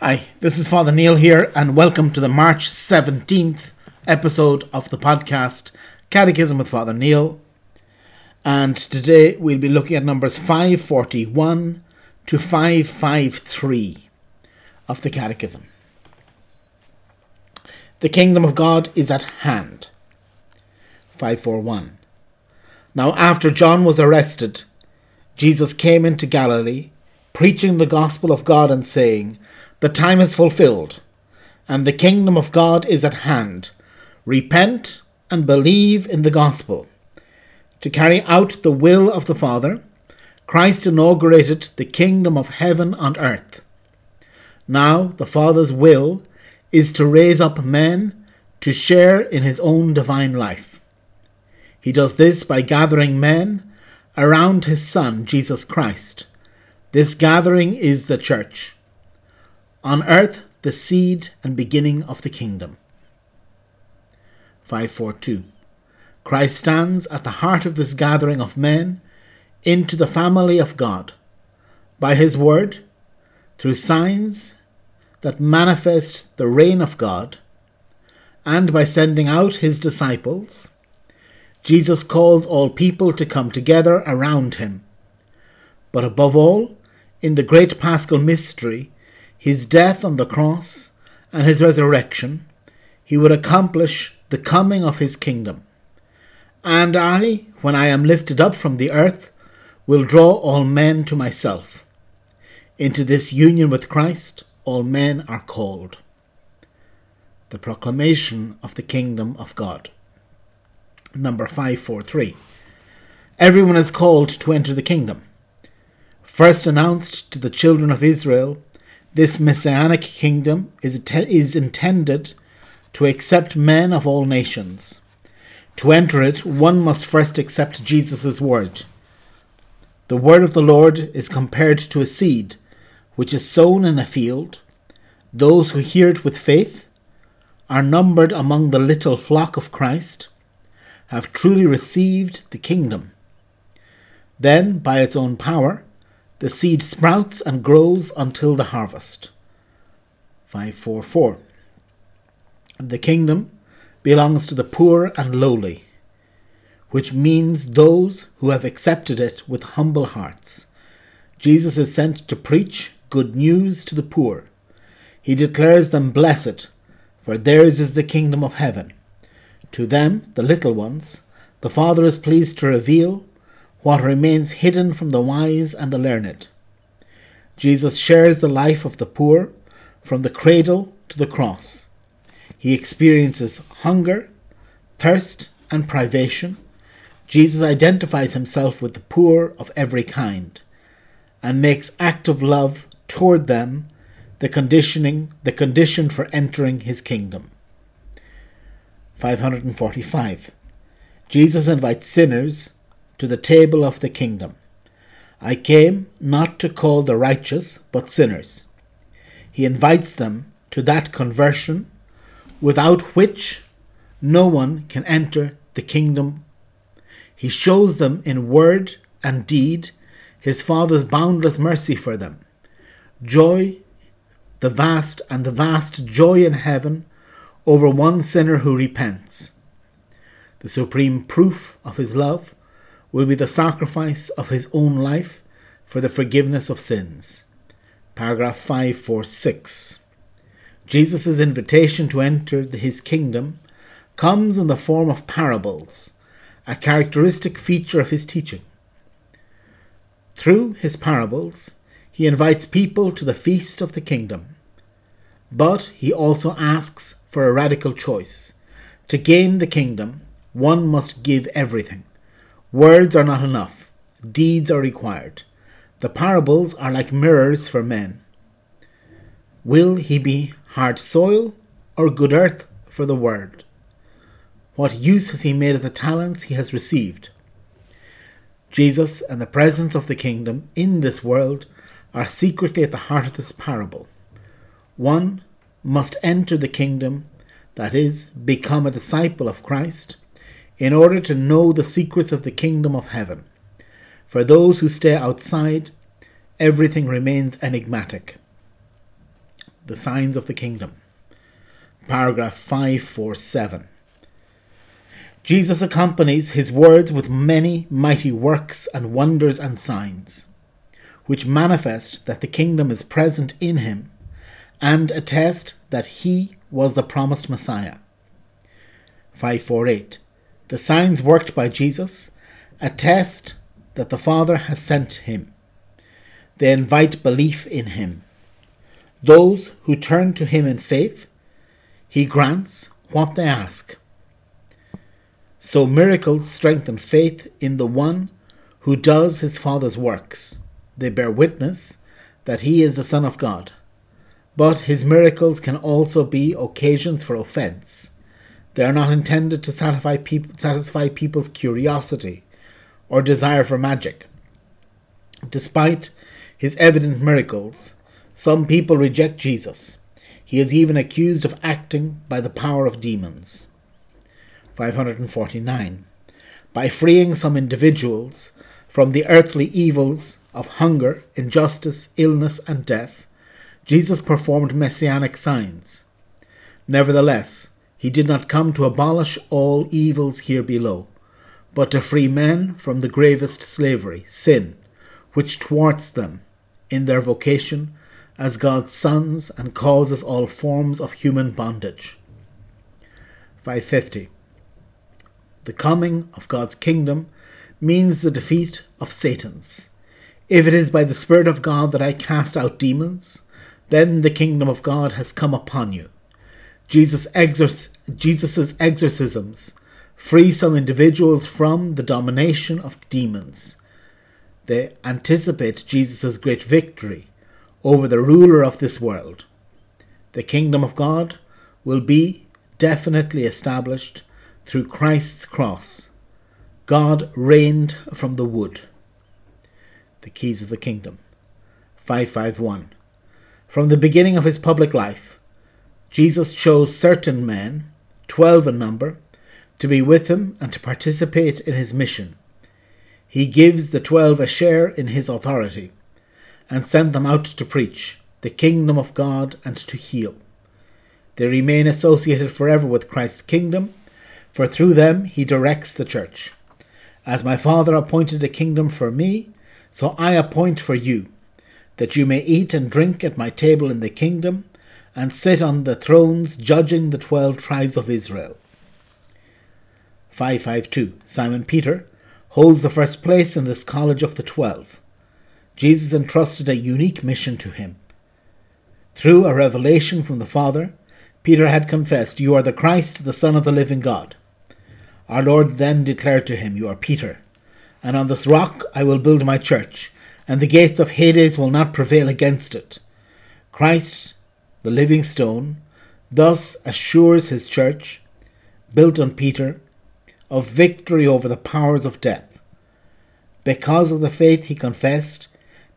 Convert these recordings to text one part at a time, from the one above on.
Hi, this is Father Neil here, and welcome to the March 17th episode of the podcast Catechism with Father Neil. And today we'll be looking at numbers 541 to 553 of the Catechism. The kingdom of God is at hand. 541. Now, after John was arrested, Jesus came into Galilee, preaching the gospel of God and saying, The time is fulfilled, and the kingdom of God is at hand. Repent and believe in the gospel. To carry out the will of the Father, Christ inaugurated the kingdom of heaven on earth. Now, the Father's will is to raise up men to share in his own divine life. He does this by gathering men around his Son, Jesus Christ. This gathering is the Church. On earth, the seed and beginning of the kingdom. 542. Christ stands at the heart of this gathering of men into the family of God by his word, through signs that manifest the reign of God, and by sending out his disciples Jesus calls all people to come together around him. But above all, in the great paschal mystery, his death on the cross and his resurrection, he would accomplish the coming of his kingdom. And I, when I am lifted up from the earth, will draw all men to myself. Into this union with Christ, all men are called. The proclamation of the kingdom of God number 543. Everyone is called to enter the kingdom. First announced to the children of Israel, this messianic kingdom is, is intended to accept men of all nations. To enter it, one must first accept Jesus' word. The word of the Lord is compared to a seed which is sown in a field. Those who hear it with faith are numbered among the little flock of Christ have truly received the kingdom. Then, by its own power, the seed sprouts and grows until the harvest. 544. The kingdom belongs to the poor and lowly, which means those who have accepted it with humble hearts. Jesus is sent to preach good news to the poor. He declares them blessed, for theirs is the kingdom of heaven. To them, the little ones, the Father is pleased to reveal what remains hidden from the wise and the learned. Jesus shares the life of the poor from the cradle to the cross. He experiences hunger, thirst, and privation. Jesus identifies himself with the poor of every kind and makes active love toward them the conditioning the condition for entering his kingdom. 545. Jesus invites sinners to the table of the kingdom. I came not to call the righteous, but sinners. He invites them to that conversion without which no one can enter the kingdom. He shows them in word and deed his Father's boundless mercy for them. Joy, the vast and the vast joy in heaven over one sinner who repents. The supreme proof of his love will be the sacrifice of his own life for the forgiveness of sins. Paragraph 546. Jesus' invitation to enter his kingdom comes in the form of parables, a characteristic feature of his teaching. Through his parables, he invites people to the feast of the kingdom. But he also asks for a radical choice. To gain the kingdom, one must give everything. Words are not enough, deeds are required. The parables are like mirrors for men. Will he be hard soil or good earth for the word? What use has he made of the talents he has received? Jesus and the presence of the kingdom in this world are secretly at the heart of this parable. One must enter the kingdom, that is, become a disciple of Christ, in order to know the secrets of the kingdom of heaven. For those who stay outside, everything remains enigmatic. the signs of the kingdom. Paragraph 547. Jesus accompanies his words with many mighty works and wonders and signs, which manifest that the kingdom is present in him and attest that he was the promised Messiah. 548. The signs worked by Jesus attest that the Father has sent him. They invite belief in him. Those who turn to him in faith, he grants what they ask. So miracles strengthen faith in the one who does his Father's works. They bear witness that he is the Son of God. But his miracles can also be occasions for offense. They are not intended to satisfy, satisfy people's curiosity or desire for magic. Despite his evident miracles, some people reject Jesus. He is even accused of acting by the power of demons. 549. By freeing some individuals from the earthly evils of hunger, injustice, illness, and death, Jesus performed messianic signs. Nevertheless, he did not come to abolish all evils here below, but to free men from the gravest slavery, sin, which thwarts them in their vocation as God's sons and causes all forms of human bondage. 550. The coming of God's kingdom means the defeat of Satan's. If it is by the Spirit of God that I cast out demons, then the kingdom of God has come upon you. Jesus' Jesus's exorcisms free some individuals from the domination of demons. They anticipate Jesus' great victory over the ruler of this world. The kingdom of God will be definitely established through Christ's cross, God reigned from the wood. The keys of the kingdom. 551. From the beginning of his public life, Jesus chose certain men, twelve in number, to be with him and to participate in his mission. He gives the twelve a share in his authority and sent them out to preach the kingdom of God and to heal. They remain associated forever with Christ's kingdom for through them he directs the church. As my Father appointed a kingdom for me, so I appoint for you, that you may eat and drink at my table in the kingdom, and sit on the thrones judging the twelve tribes of Israel. 552 Simon Peter holds the first place in this college of the twelve. Jesus entrusted a unique mission to him. Through a revelation from the Father, Peter had confessed, You are the Christ, the Son of the living God. Our Lord then declared to him, You are Peter, and on this rock I will build my church, and the gates of Hades will not prevail against it. Christ, the living stone, thus assures his church, built on Peter, of victory over the powers of death. Because of the faith he confessed,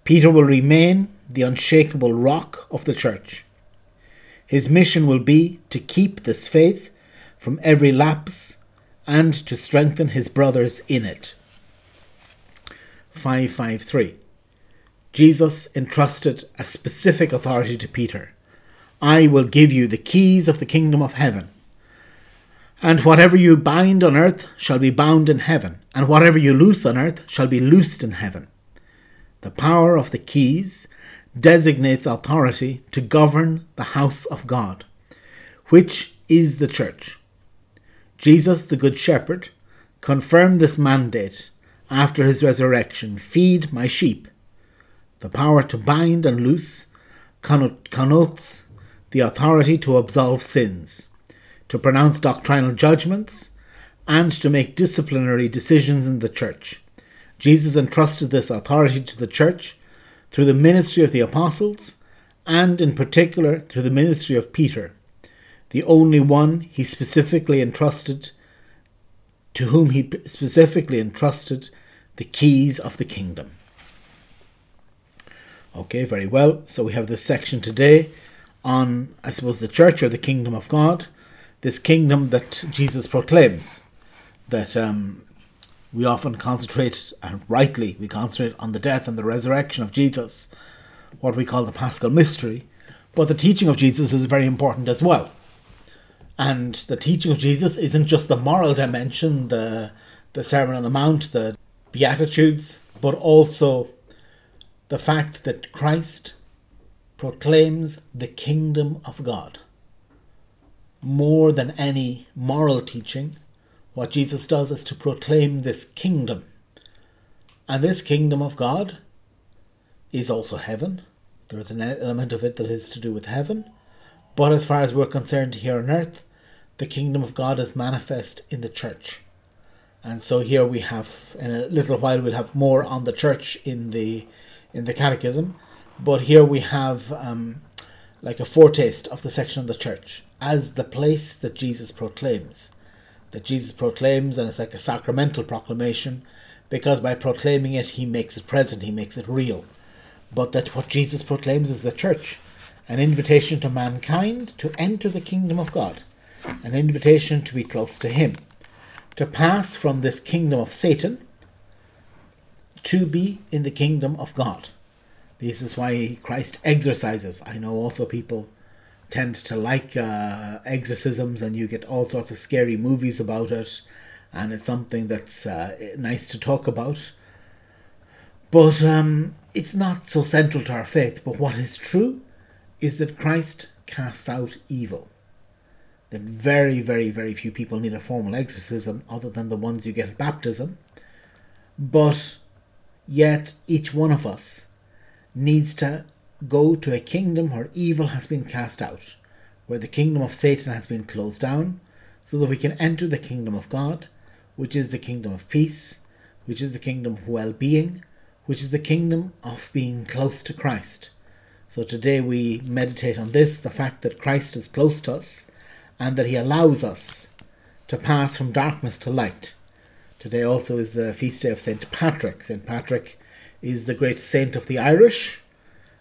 Peter will remain the unshakable rock of the church. His mission will be to keep this faith from every lapse and to strengthen his brothers in it. 553. Jesus entrusted a specific authority to Peter I will give you the keys of the kingdom of heaven. And whatever you bind on earth shall be bound in heaven, and whatever you loose on earth shall be loosed in heaven. The power of the keys designates authority to govern the house of God, which is the church. Jesus, the Good Shepherd, confirmed this mandate after his resurrection Feed my sheep. The power to bind and loose connotes the authority to absolve sins, to pronounce doctrinal judgments, and to make disciplinary decisions in the church. Jesus entrusted this authority to the church through the ministry of the apostles, and in particular through the ministry of Peter the only one he specifically entrusted, to whom he specifically entrusted the keys of the kingdom. Okay, very well. So we have this section today on, I suppose, the church or the kingdom of God, this kingdom that Jesus proclaims, that um, we often concentrate, and rightly, we concentrate on the death and the resurrection of Jesus, what we call the Paschal mystery. But the teaching of Jesus is very important as well. And the teaching of Jesus isn't just the moral dimension, the, the Sermon on the Mount, the Beatitudes, but also the fact that Christ proclaims the kingdom of God. More than any moral teaching, what Jesus does is to proclaim this kingdom. And this kingdom of God is also heaven. There is an element of it that is to do with heaven. But as far as we're concerned here on earth, the kingdom of God is manifest in the church. And so here we have, in a little while, we'll have more on the church in the in the catechism. But here we have um, like a foretaste of the section of the church as the place that Jesus proclaims. That Jesus proclaims, and it's like a sacramental proclamation, because by proclaiming it, he makes it present, he makes it real. But that what Jesus proclaims is the church, an invitation to mankind to enter the kingdom of God, an invitation to be close to him, to pass from this kingdom of Satan to be in the kingdom of God. This is why Christ exorcises. I know also people tend to like uh, exorcisms, and you get all sorts of scary movies about it, and it's something that's uh, nice to talk about. But um, it's not so central to our faith. But what is true is that Christ casts out evil. That very, very, very few people need a formal exorcism other than the ones you get at baptism. But yet, each one of us needs to go to a kingdom where evil has been cast out, where the kingdom of Satan has been closed down, so that we can enter the kingdom of God, which is the kingdom of peace, which is the kingdom of well being, which is the kingdom of being close to Christ. So today we meditate on this the fact that Christ is close to us and that he allows us to pass from darkness to light. Today also is the feast day of St. Patrick. St. Patrick is the great saint of the Irish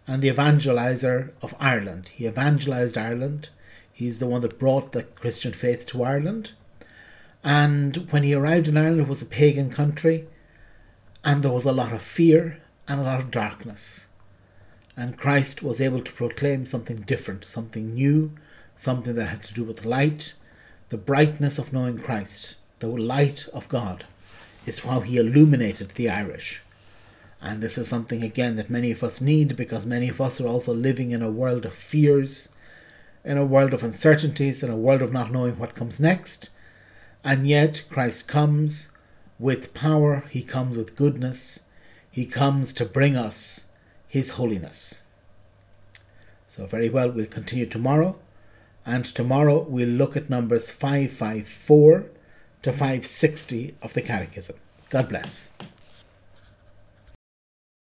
and the evangelizer of Ireland. He evangelized Ireland. He's the one that brought the Christian faith to Ireland. And when he arrived in Ireland, it was a pagan country, and there was a lot of fear and a lot of darkness. And Christ was able to proclaim something different, something new, something that had to do with light, the brightness of knowing Christ, the light of God, is how he illuminated the Irish. And this is something, again, that many of us need because many of us are also living in a world of fears, in a world of uncertainties, in a world of not knowing what comes next. And yet, Christ comes with power, He comes with goodness, He comes to bring us His holiness. So, very well, we'll continue tomorrow. And tomorrow we'll look at numbers 554 to 560 of the Catechism. God bless.